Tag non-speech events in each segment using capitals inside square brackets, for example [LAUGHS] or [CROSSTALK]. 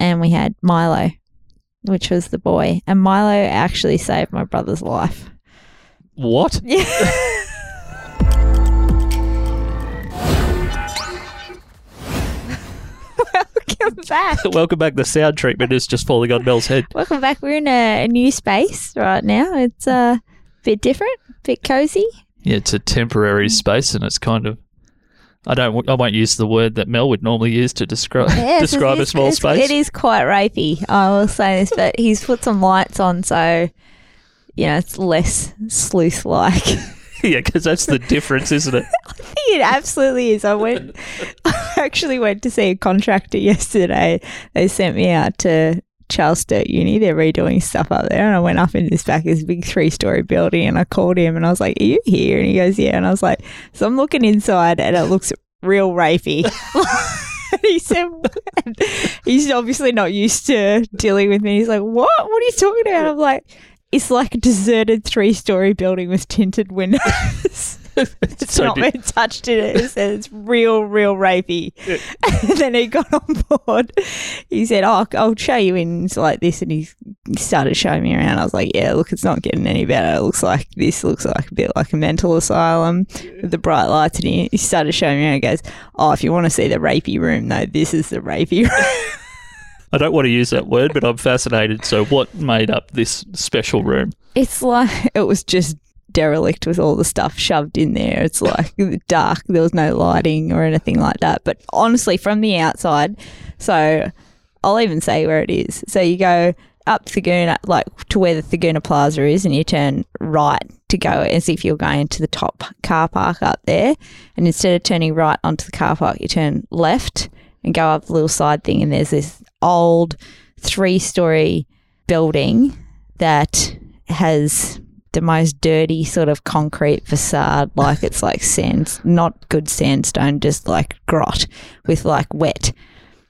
and we had Milo, which was the boy. And Milo actually saved my brother's life. What? [LAUGHS] Yeah. Welcome back. [LAUGHS] Welcome back. The sound treatment is just falling on Mel's head. Welcome back. We're in a, a new space right now. It's uh, a bit different, a bit cozy. Yeah, it's a temporary space, and it's kind of. I don't. I won't use the word that Mel would normally use to describe [LAUGHS] describe a small space. It is quite rapey, I will say this, but he's put some lights on, so you know it's less sleuth like. [LAUGHS] [LAUGHS] yeah, because that's the difference, isn't it? I think it absolutely is. I went, I actually went to see a contractor yesterday. They sent me out to Charles Sturt Uni. They're redoing stuff up there, and I went up in this back, this big three story building, and I called him, and I was like, "Are you here?" And he goes, "Yeah." And I was like, "So I'm looking inside, and it looks real rapey." [LAUGHS] He said, he's obviously not used to dealing with me. He's like, what? What are you talking about? I'm like, it's like a deserted three story building with tinted windows. [LAUGHS] It's So not been touched in it. It said it's real, real rapey. And [LAUGHS] then he got on board. He said, Oh, I'll show you in like this. And he started showing me around. I was like, Yeah, look, it's not getting any better. It looks like this looks like a bit like a mental asylum with the bright lights. And he, he started showing me around. He goes, Oh, if you want to see the rapey room, though, this is the rapey [LAUGHS] room. I don't want to use that word, but I'm fascinated. So, what made up this special room? It's like it was just derelict with all the stuff shoved in there. It's like dark. There was no lighting or anything like that. But honestly, from the outside, so I'll even say where it is. So you go up Thurgoona, like to where the Thurgoona Plaza is, and you turn right to go as if you're going to the top car park up there. And instead of turning right onto the car park, you turn left and go up the little side thing. And there's this old three story building that has the most dirty sort of concrete facade, [LAUGHS] like it's like sand, not good sandstone, just like grot with like wet,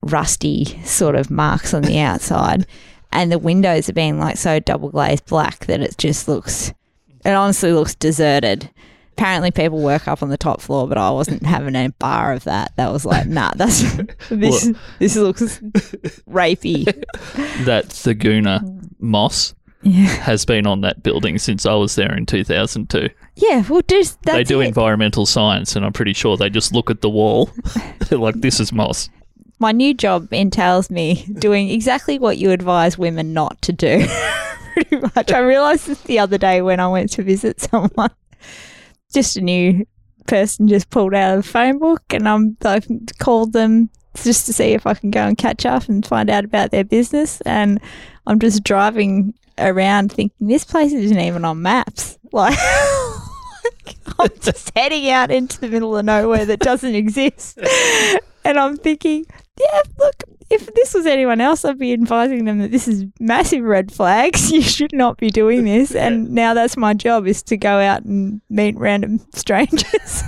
rusty sort of marks on the [LAUGHS] outside. And the windows are being like so double glazed black that it just looks, it honestly looks deserted. Apparently, people work up on the top floor, but I wasn't having a bar of that. That was like, nah, [LAUGHS] that's this. This looks rapey. That Thurgoona mm. moss Yeah, [LAUGHS] has been on that building since I was there in 2002. yeah. Well, just they do it. environmental science, and I'm pretty sure they just look at the wall. [LAUGHS] They're like, this is moss. my new job entails me doing exactly what you advise women not to do. [LAUGHS] Pretty much. I realized this the other day when I went to visit someone. Just a new person just pulled out of the phone book, and I'm I called them just to see if I can go and catch up and find out about their business. And I'm just driving around thinking this place isn't even on maps. [LAUGHS] Like. I'm just [LAUGHS] heading out into the middle of nowhere that doesn't exist. [LAUGHS] And I'm thinking, yeah, look, if this was anyone else, I'd be advising them that this is massive red flags. You should not be doing this. And now that's my job is to go out and meet random strangers.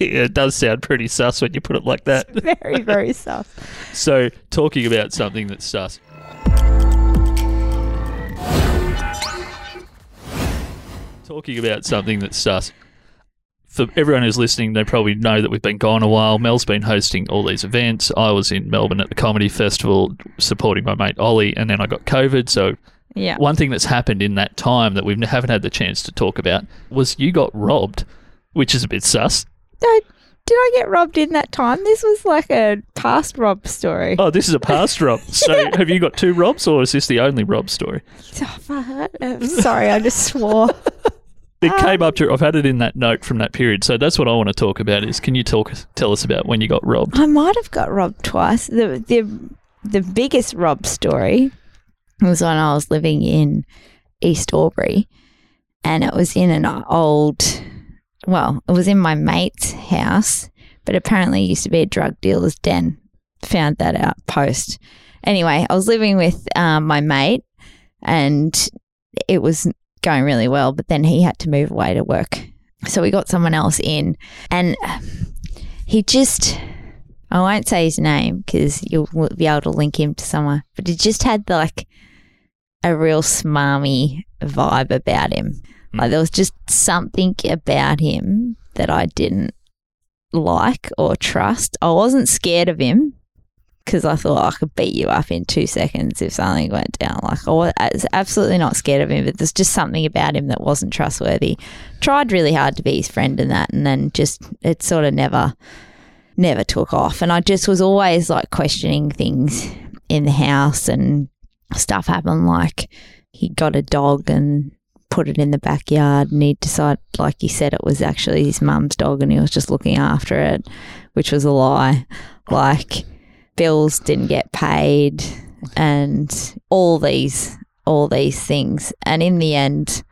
yeah, it does sound pretty sus when you put it like that. very, very sus. So, talking about something that's sus. Talking about something that's sus. For everyone who's listening, they probably know that we've been gone a while. Mel's been hosting all these events. I was in Melbourne at the comedy festival supporting my mate Ollie, and then I got COVID. So, Yeah. one thing that's happened in that time that we haven't had the chance to talk about was you got robbed, which is a bit sus. No, did I get robbed in that time? This was like a past rob story. Oh, this is a past [LAUGHS] rob. So, have you got two robs, or is this the only rob story? Oh, fuck. Uh, sorry, I just swore. [LAUGHS] It Um, came up to. I've had it in that note from that period, so that's what I want to talk about. Is can you talk tell us about when you got robbed? I might have got robbed twice. The the the biggest rob story was when I was living in East Albury, and it was in an old. Well, it was in my mate's house, but apparently it used to be a drug dealer's den. Found that out post. Anyway, I was living with um, my mate, and it was going really well. But then he had to move away to work, so we got someone else in, and he just I won't say his name because you'll be able to link him to someone, but he just had like a real smarmy vibe about him. Hmm. Like there was just something about him that I didn't like or trust. I wasn't scared of him because I thought I could beat you up in two seconds if something went down. Like I was I was absolutely not scared of him, but there's just something about him that wasn't trustworthy. Tried really hard to be his friend and that, and then just it sort of never, never took off. And I just was always like questioning things in the house and stuff happened. Like he got a dog and put it in the backyard and he decided like he said it was actually his mum's dog and he was just looking after it which was a lie like bills didn't get paid and all these all these things and in the end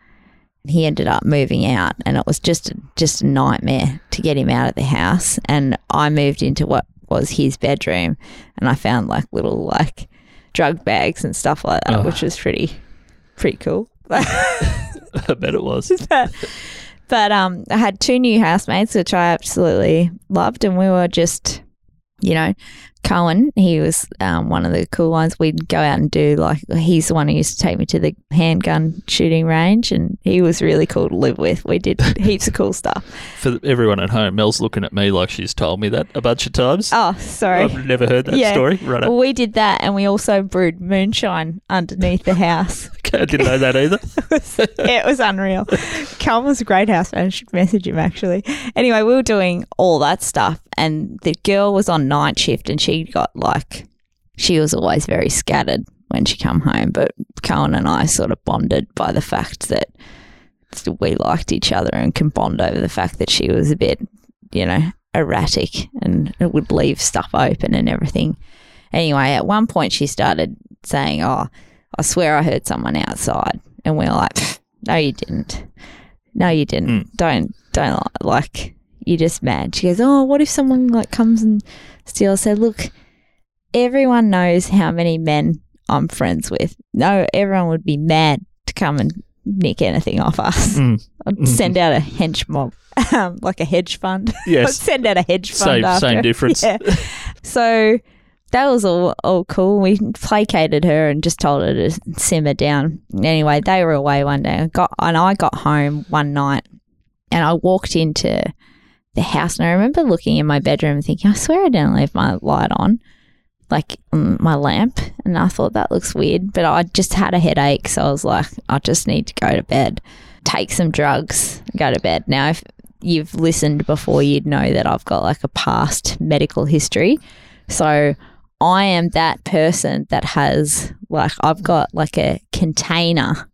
he ended up moving out and it was just just a nightmare to get him out of the house and I moved into what was his bedroom and I found like little like drug bags and stuff like that Oh. which was pretty pretty cool [LAUGHS] I bet it was. [LAUGHS] but, but um, I had two new housemates, which I absolutely loved, and we were just, you know, Cohen. He was um, one of the cool ones. We'd go out and do like he's the one who used to take me to the handgun shooting range, and he was really cool to live with. We did [LAUGHS] heaps of cool stuff. For everyone at home, Mel's looking at me like she's told me that a bunch of times. Oh, sorry. I've never heard that Yeah. story. Right. Well, we did that, and we also brewed moonshine underneath the house. [LAUGHS] Okay, I didn't know that either. [LAUGHS] it was unreal. Cal was a great housemate. I should message him actually. Anyway, we were doing all that stuff, and the girl was on night shift, and she got like, she was always very scattered when she come home. But Cohen and I sort of bonded by the fact that we liked each other and can bond over the fact that she was a bit, you know, erratic and it would leave stuff open and everything. Anyway, at one point she started saying, "Oh." I swear I heard someone outside. And we are like, no, you didn't. No, you didn't. Hmm. Don't, don't like, you're just mad. She goes, oh, what if someone like comes and steals? I said, look, everyone knows how many men I'm friends with. No, everyone would be mad to come and nick anything off us. Mm. [LAUGHS] I'd send out a hench mob, um, like a hedge fund. [LAUGHS] I'd Yes. send out a hedge fund. Same- after. same difference. [LAUGHS] Yeah. So that was all, all cool. We placated her and just told her to simmer down. Anyway, they were away one day. I got and I got home one night, and I walked into the house, and I remember looking in my bedroom and thinking, I swear I didn't leave my light on, like um, my lamp, and I thought that looks weird. But I just had a headache, so I was like, I just need to go to bed, take some drugs, go to bed. Now, if you've listened before, you'd know that I've got like a past medical history. So I am that person that has like I've got like a container,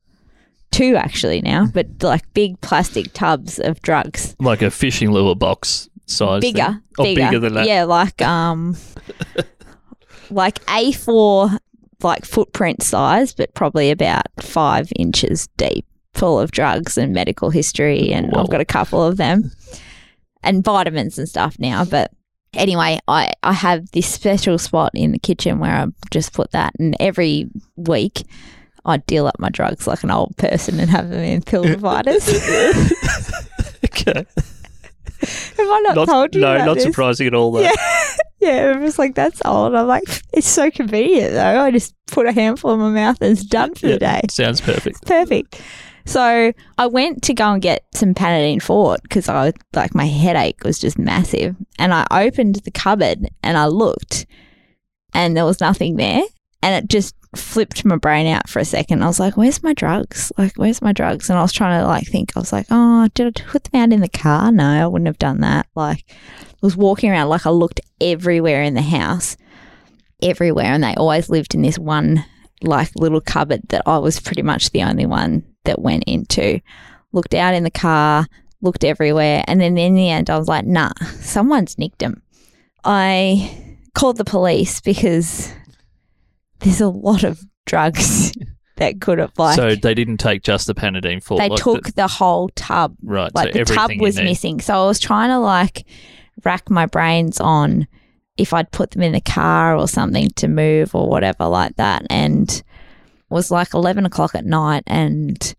two actually now, but like big plastic tubs of drugs, Like a fishing lure box size. bigger, thing. Oh, bigger. than that. Yeah, like um, [LAUGHS] like A four, like footprint size, but probably about five inches deep, full of drugs and medical history, and Whoa. I've got a couple of them, and vitamins and stuff now, but. Anyway, I, I have this special spot in the kitchen where I just put that, and every week I deal up my drugs like an old person and have them in pill [LAUGHS] dividers. [LAUGHS] Okay. Have I not, Not, told you? no, not this? surprising at all. Though. Yeah. [LAUGHS] Yeah, it was like that's old. I'm like, it's so convenient though. I just put a handful in my mouth and it's done for Yeah, the day. Sounds perfect. Perfect. So I went to go and get some Panadeine Forte because I was like my headache was just massive, and I opened the cupboard and I looked, and there was nothing there, and it just flipped my brain out for a second. I was like, "Where's my drugs? Like, where's my drugs?" And I was trying to like think. I was like, "Oh, did I put them out in the car? No, I wouldn't have done that." Like, I was walking around like I looked everywhere in the house, everywhere, and they always lived in this one like little cupboard that I was pretty much the only one that went into. Looked out in the car, looked everywhere, and then in the end, I was like, "Nah, someone's nicked them." I called the police because there's a lot of drugs [LAUGHS] that could have like so they didn't take just the Panadeine Forte they like took the, the, whole tub. Right. like so the tub was missing. So i was trying to like rack my brains on if i'd put them in the car or something to move or whatever like that. And it was like 11 o'clock at night and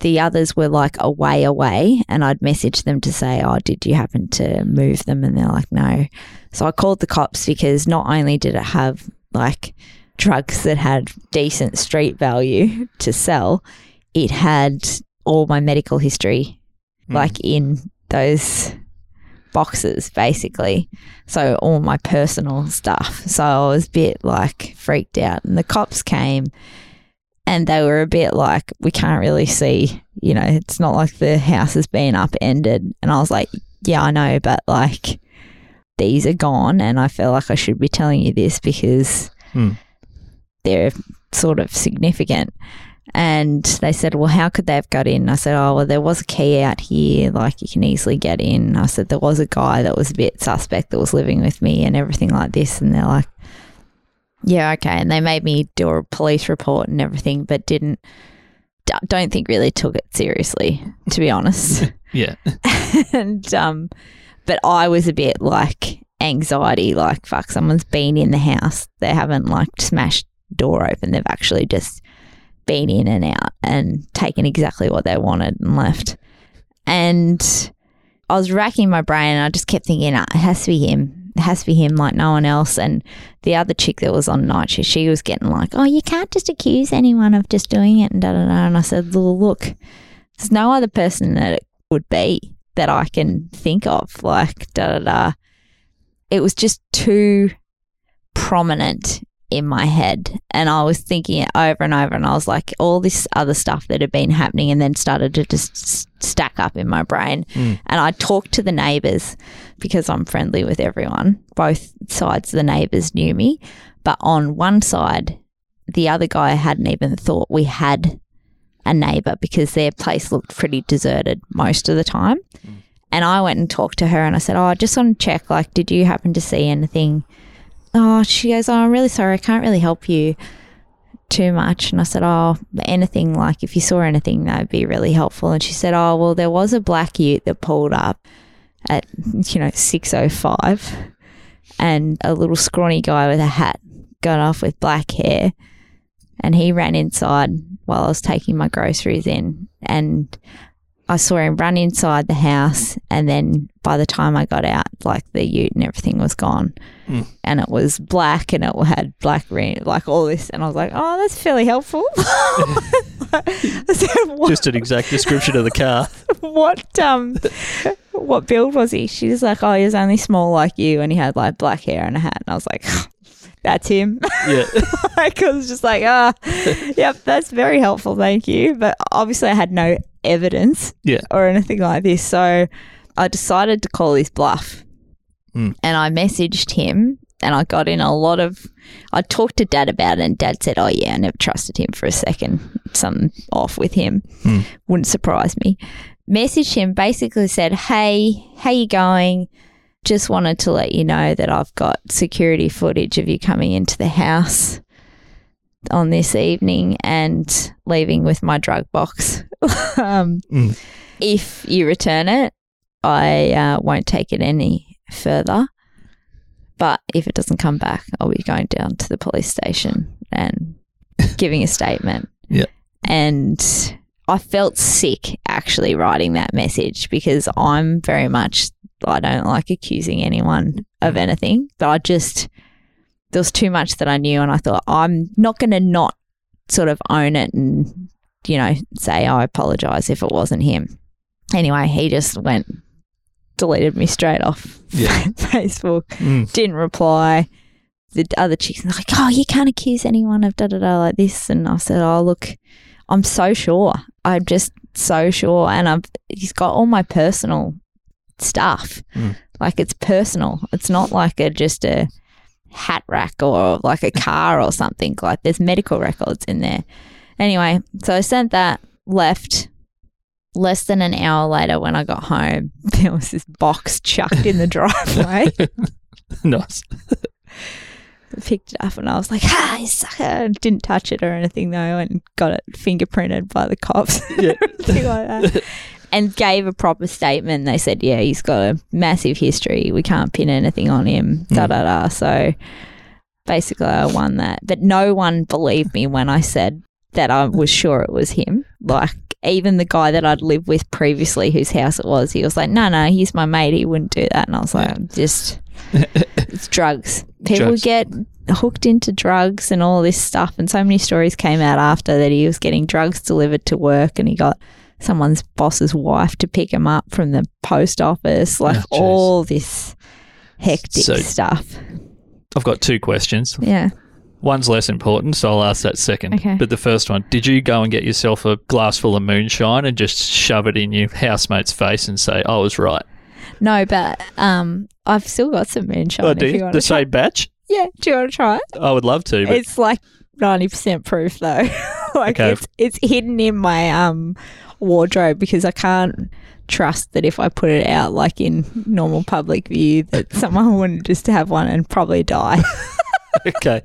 the others were like away away. And i'd message them to say oh did you happen to move them? And they're like no. So i called the cops because not only did it have like drugs that had decent street value [LAUGHS] to sell it had all my medical history Mm. like in those boxes basically. So all my personal stuff. So I was a bit like freaked out. And the cops came and they were a bit like, we can't really see, you know, it's not like the house has been upended. And I was like, yeah, I know, but like these are gone. And I feel like I should be telling you this because Hmm. They're sort of significant. And they said, Well, how could they have got in? I said, Oh, well, there was a key out here. Like, you can easily get in. I said, There was a guy that was a bit suspect that was living with me and everything like this. And they're like, Yeah, okay. And they made me do a police report and everything, but didn't, d- don't think really took it seriously, to be honest. [LAUGHS] Yeah. [LAUGHS] and, um, but I was a bit like anxiety, like, fuck, someone's been in the house. They haven't like smashed door open. They've actually just been in and out and taken exactly what they wanted and left. And I was racking my brain and I just kept thinking, "Ah, it has to be him. It has to be him, like no one else. And the other chick that was on night shift, she was getting like, oh, you can't just accuse anyone of just doing it and da da da. And I said, look, there's no other person that it would be that I can think of, like da da da. It was just too prominent in my head. And I was thinking it over and over. And I was like, all this other stuff that had been happening and then started to just s- stack up in my brain. Mm. And I talked to the neighbors because I'm friendly with everyone. Both sides of the neighbors knew me. But on one side, the other guy hadn't even thought we had a neighbor because their place looked pretty deserted most of the time. And I went and talked to her and I said, Oh, I just want to check, like, did you happen to see anything? Oh, she goes, Oh, I'm really sorry. I can't really help you too much. And I said, Oh, anything, like, if you saw anything, that would be really helpful. And she said, Oh, well, there was a black ute that pulled up at, you know, 6.05 and a little scrawny guy with a hat got off with black hair and he ran inside while I was taking my groceries in and I saw him run inside the house and then by the time I got out like the ute and everything was gone. Mm. and it was black and it had black ring like all this. And I was like oh that's fairly helpful. Said, [LAUGHS] Just an exact description of the car. [LAUGHS] what um what build was he? She's like oh he was only small like you and he had like black hair and a hat. And I was like that's him Yeah. [LAUGHS] like I was just like, ah, [LAUGHS] yep, that's very helpful, thank you. But obviously, I had no evidence, Yeah. or anything like this, so I decided to call his bluff, Mm. and I messaged him, and I got in a lot of. I talked to Dad about it, and Dad said, "Oh yeah, I never trusted him for a second. Something off with him. Mm. Wouldn't surprise me." Messaged him, basically said, "Hey, how you going?" Just wanted to let you know that I've got security footage of you coming into the house on this evening and leaving with my drug box. [LAUGHS] um, Mm. If you return it, I uh, won't take it any further. But if it doesn't come back, I'll be going down to the police station and giving a statement. Yeah. And I felt sick actually writing that message because I'm very much, I don't like accusing anyone of anything, but I just, there was too much that I knew. And I thought, I'm not going to not sort of own it and, you know, say, I apologize if it wasn't him. Anyway, he just went, deleted me straight off Yeah. [LAUGHS] Facebook Mm. didn't reply. The other chicks like, "Oh, you can't accuse anyone of da da da like this." And I said, "Oh, look, I'm so sure. I'm just so sure." And I've he's got all my personal stuff. Mm. Like it's personal. It's not like a just a hat rack or like a car or something. Like there's medical records in there. Anyway, so I sent that. Left. Less than an hour later, when I got home, [LAUGHS] there was this box chucked in the [LAUGHS] driveway. nice. Picked it up and I was like, "Ha, you sucker!" Didn't touch it or anything though, and got it fingerprinted by the cops, [LAUGHS] Yeah. [LAUGHS] like that, and gave a proper statement. They said, "Yeah, he's got a massive history. We can't pin anything on him." Da Mm. da da. So basically, I won that, but no one believed me when I said that I was sure it was him. Like even the guy that I'd lived with previously, whose house it was, he was like, "No, no, he's my mate. He wouldn't do that." And I was like, "Just." it's [LAUGHS] drugs. People Drugs. get hooked into drugs and all this stuff. And so many stories came out after that he was getting drugs delivered to work and he got someone's boss's wife to pick him up from the post office, like Oh, all this hectic So- stuff. I've got two questions. Yeah. One's less important, so I'll ask that second. Okay. But the first one, did you go and get yourself a glass full of moonshine and just shove it in your housemate's face and say, I was right? No, but um, I've still got some moonshine. Oh, do you The same batch? Yeah, do you want to try it? I would love to. But It's like ninety percent proof though. [LAUGHS] like Okay. it's it's hidden in my um wardrobe because I can't trust that if I put it out like in normal public view that [LAUGHS] someone wouldn't just have one and probably die. [LAUGHS] okay.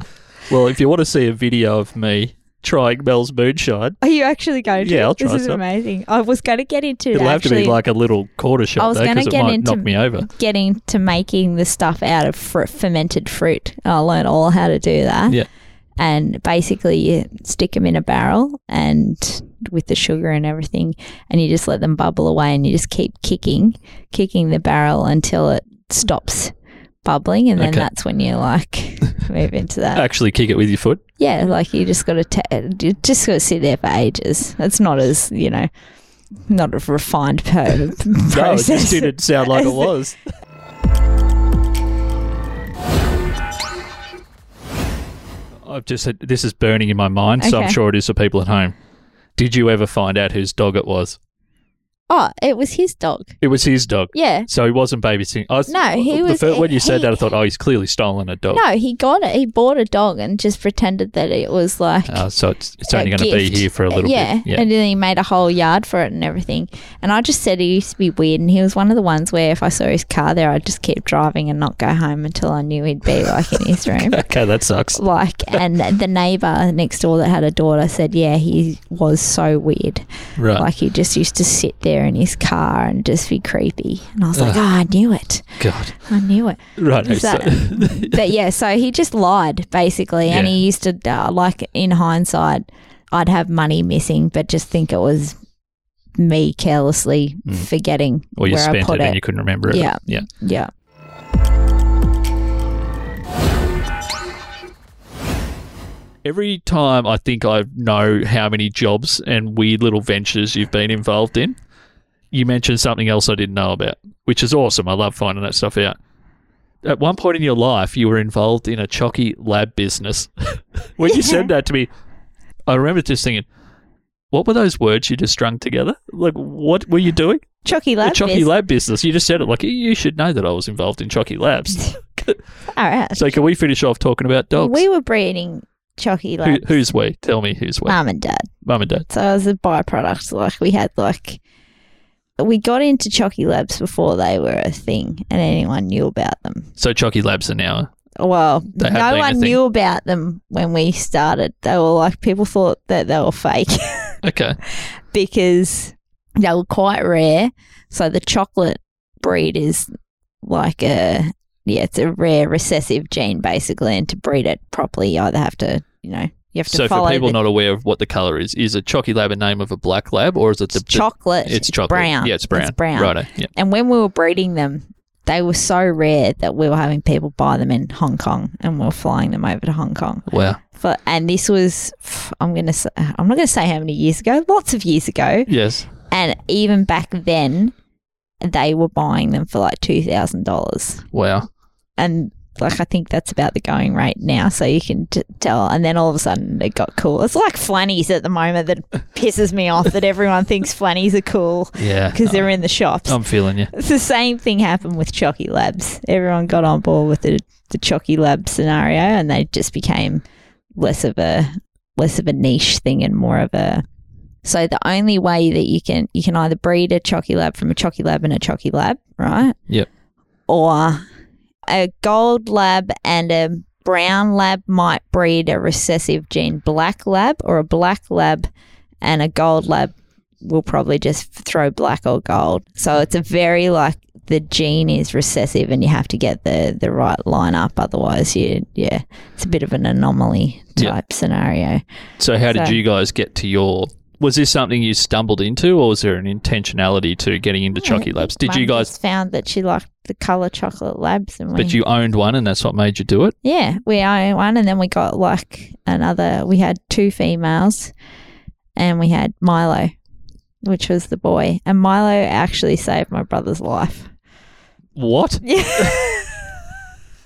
Well, if you want to see a video of me trying Mel's moonshine, Are you actually going to? Yeah, I'll try This is some. amazing. I was going to get into it'll have to actually be like a little quarter shot I was though, gonna because it get might into- knock me over. getting to making the stuff out of fr- fermented fruit. I learned all how to do that. Yeah. And basically, you stick them in a barrel and with the sugar and everything, and you just let them bubble away, and you just keep kicking, kicking the barrel until it stops bubbling, and then Okay. that's when you like move into that. Actually, kick it with your foot. Yeah, like you just got to ta you just got to sit there for ages. It's not as you know, not a refined per- [LAUGHS] No, it just [LAUGHS] didn't sound like it was. [LAUGHS] I've just said this is burning in my mind, so I'm Okay. sure it is for people at home. Did you ever find out whose dog it was? Oh, it was his dog. It was his dog. Yeah. So he wasn't babysitting. I was, No, he was- fir- when you said he- that, I thought, oh, he's clearly stolen a dog. No, he got it. He bought a dog and just pretended that it was like Uh, so it's, it's only going to be here for a little yeah. bit. Yeah. And then he made a whole yard for it and everything. And I just said he used to be weird. And he was one of the ones where if I saw his car there, I'd just keep driving and not go home until I knew he'd be like in his room. [LAUGHS] okay, that sucks. Like, and the neighbor next door that had a daughter said, yeah, he was so weird. Right. Like, he just used to sit there in his car and just be creepy. And I was like, oh, I knew it. God. I knew it. Right. So- [LAUGHS] but yeah, so he just lied basically, and he used to uh, like in hindsight, I'd have money missing, but just think it was me carelessly Mm. forgetting or you where I spent put it, it. and you couldn't remember it. Yeah. Yeah. yeah, Every time I think I know how many jobs and weird little ventures you've been involved in, you mentioned something else I didn't know about, which is awesome. I love finding that stuff out. At one point in your life, you were involved in a chalky lab business. [LAUGHS] when you said that to me, I remember just thinking, what were those words you just strung together? Like, what were you doing? Chalky lab. Chalky biz- Lab business. You just said it like you should know that I was involved in Chalky Labs. [LAUGHS] [LAUGHS] All right. so can we finish off talking about dogs? We were breeding Chalky Who, lab. who's we? Tell me who's we. Mum and dad. Mum and dad. So as a byproduct, like we had like we got into Chalky Labs before they were a thing and anyone knew about them. So Chalky Labs are now. Well, no one knew about them when we started. They were like people thought that they were fake [LAUGHS] Okay. because they were quite rare. So the chocolate breed is like a yeah, it's a rare recessive gene basically, and to breed it properly, you either have to you know you have to So follow for people the not aware of what the color is, is a Chalky Lab a name of a black lab or is it the, it's chocolate. the it's chocolate? brown. Yeah, it's brown. It's brown. Righto. Yeah. And when we were breeding them, they were so rare that we were having people buy them in Hong Kong, and we were flying them over to Hong Kong. Wow. For, and this was, I'm gonna, say, I'm not gonna say how many years ago, lots of years ago. Yes. And even back then, they were buying them for like two thousand dollars, Wow. and like I think that's about the going rate now. So you can t- tell. And then all of a sudden, it got cool. It's like flannies at the moment that [LAUGHS] pisses me off that everyone thinks flannies are cool Yeah. because they're in the shops. I'm feeling you. It's the same thing happened with Chalky Labs. Everyone got on board with the the Chalky Lab scenario, and they just became less of a less of a niche thing and more of a. So the only way that you can you can either breed a Chalky Lab from a Chalky Lab and a Chalky Lab, right? Yep. Or a gold lab and a brown lab might breed a recessive gene black lab, or a black lab and a gold lab will probably just throw black or gold. So it's a very like the gene is recessive and you have to get the the right line up otherwise you yeah it's a bit of an anomaly type scenario So how did you guys get to your? Was this something you stumbled into, or was there an intentionality to getting into Chalky Labs? Did you guys? just found that she liked the color chocolate labs and we But you owned one, and that's what made you do it. yeah we own one and then we got like another we had two females and we had Milo which was the boy. And Milo actually saved my brother's life. What? Yeah. [LAUGHS]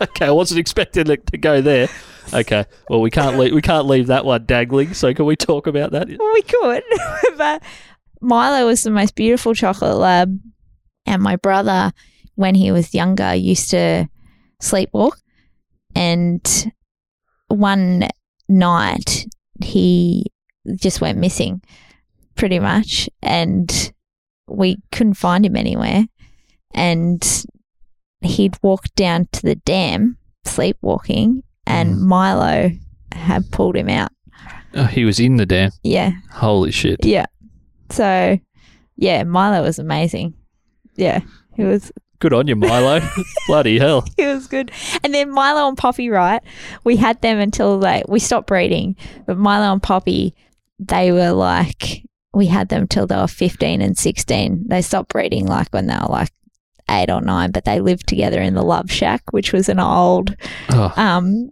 Okay, I wasn't expecting it to go there. Okay, well we can't leave, we can't leave that one dangling. So can we talk about that? we could. [LAUGHS] but Milo was the most beautiful chocolate lab. And my brother, when he was younger, used to sleepwalk. And one night he just went missing pretty much. And we couldn't find him anywhere. And he'd walked down to the dam sleepwalking, and Mm. Milo had pulled him out. Oh, he was in the dam. Yeah. Holy shit! Yeah. So, yeah, Milo was amazing. Yeah, he was Good on you, Milo. [LAUGHS] Bloody hell! he was good. And then Milo and Poppy, right? We had them until like we stopped breeding, but Milo and Poppy, they were like we had them till they were fifteen and sixteen. They stopped breeding like when they were like eight or nine, but they lived together in the Love Shack, which was an old Oh, um,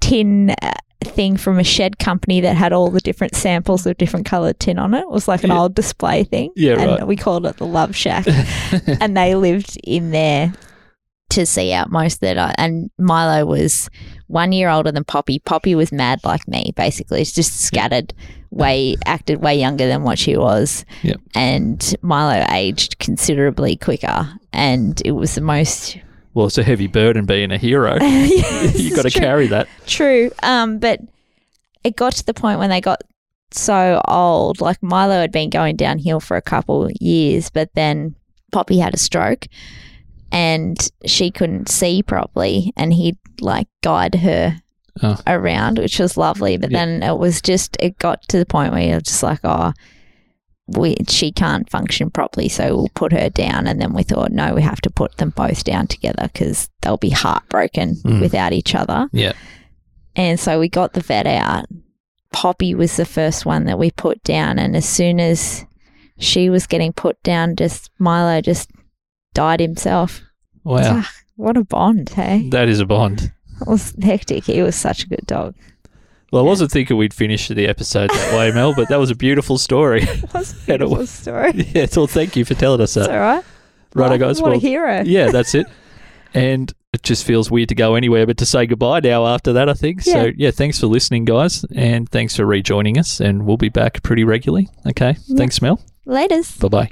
tin uh, thing from a shed company that had all the different samples of different coloured tin on it. It was like an Yeah. old display thing. Yeah, and right. we called it the Love Shack. [LAUGHS] and they lived in there to see out most of it. And Milo was one year older than Poppy. Poppy was mad like me, basically. It's just scattered, way acted way younger than what she was. Yep. And Milo aged considerably quicker, and it was the most. well, it's a heavy burden being a hero. [LAUGHS] Yes, you got to carry that. True. Um, but it got to the point when they got so old. Like Milo had been going downhill for a couple years, but then Poppy had a stroke and she couldn't see properly and he'd like guide her Oh. around, which was lovely. But Yeah. then it was just it got to the point where you're just like, oh, we she can't function properly, so we'll put her down. And then we thought, no, we have to put them both down together because they'll be heartbroken Mm. without each other. Yeah. And so we got the vet out. Poppy was the first one that we put down. And as soon as she was getting put down, just Milo just died himself. Wow, what a bond, hey? that is a bond. It was hectic. He was such a good dog. Well, I wasn't thinking we'd finish the episode that way, Mel, but that was a beautiful story. [LAUGHS] It was a [LAUGHS] beautiful was- story. [LAUGHS] yeah, so thank you for telling us that. It's that. all right. Righto, guys. What well, a hero. yeah, that's it. And it just feels weird to go anywhere but to say goodbye now after that, I think. So, Yeah. yeah, thanks for listening, guys. And thanks for rejoining us. And we'll be back pretty regularly. Okay. Thanks, Mel. Laters. Bye bye.